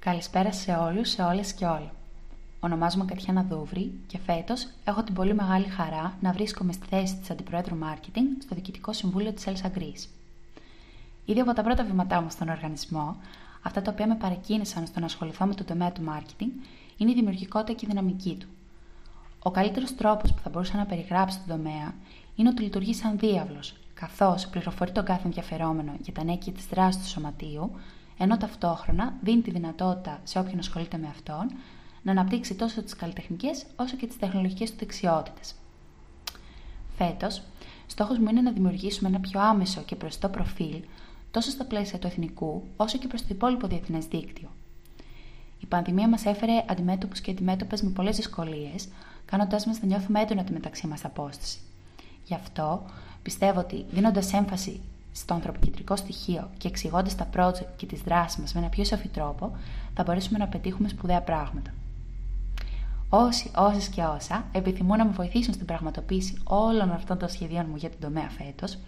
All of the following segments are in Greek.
Καλησπέρα σε όλους, σε όλες και όλοι. Ονομάζομαι Κατιάνα Δούβρη και φέτος έχω την πολύ μεγάλη χαρά να βρίσκομαι στη θέση της Αντιπροέδρου Μάρκετινγκ στο Διοικητικό Συμβούλιο της Elsa Greece. Ήδη από τα πρώτα βήματά μου στον οργανισμό, αυτά τα οποία με παρεκκίνησαν στο να ασχοληθώ με το τομέα του μάρκετινγκ είναι η δημιουργικότητα και η δυναμική του. Ο καλύτερος τρόπος που θα μπορούσα να περιγράψω τον τομέα είναι ότι λειτουργεί σαν διάβλος, καθώς πληροφορεί τον κάθε ενδιαφερόμενο για τα νέα και τι δράσει του σωματείου, ενώ ταυτόχρονα δίνει τη δυνατότητα σε όποιον ασχολείται με αυτόν να αναπτύξει τόσο τις καλλιτεχνικές όσο και τις τεχνολογικές του δεξιότητες. Φέτος, στόχος μου είναι να δημιουργήσουμε ένα πιο άμεσο και προσιτό προφίλ τόσο στα πλαίσια του εθνικού όσο και προς το υπόλοιπο διεθνές δίκτυο. Η πανδημία μας έφερε αντιμέτωπους και αντιμέτωπες με πολλές δυσκολίες, κάνοντάς μας να νιώθουμε έντονα τη μεταξύ μας απόσταση. Γι' αυτό πιστεύω ότι δίνοντας έμφαση στο ανθρωποκεντρικό στοιχείο και εξηγώντας τα project και τις δράσεις μας με ένα πιο σαφή τρόπο, θα μπορέσουμε να πετύχουμε σπουδαία πράγματα. Όσοι, όσες και όσα επιθυμούν να με βοηθήσουν στην πραγματοποίηση όλων αυτών των σχεδίων μου για τον τομέα φέτος,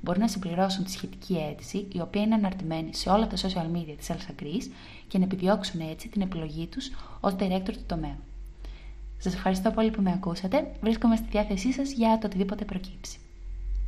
μπορούν να συμπληρώσουν τη σχετική αίτηση, η οποία είναι αναρτημένη σε όλα τα social media της Elsa Greece και να επιδιώξουν έτσι την επιλογή τους ως director του τομέα. Σας ευχαριστώ πολύ που με ακούσατε. Βρίσκομαι στη διάθεσή σας για το οτιδήποτε προκύψει.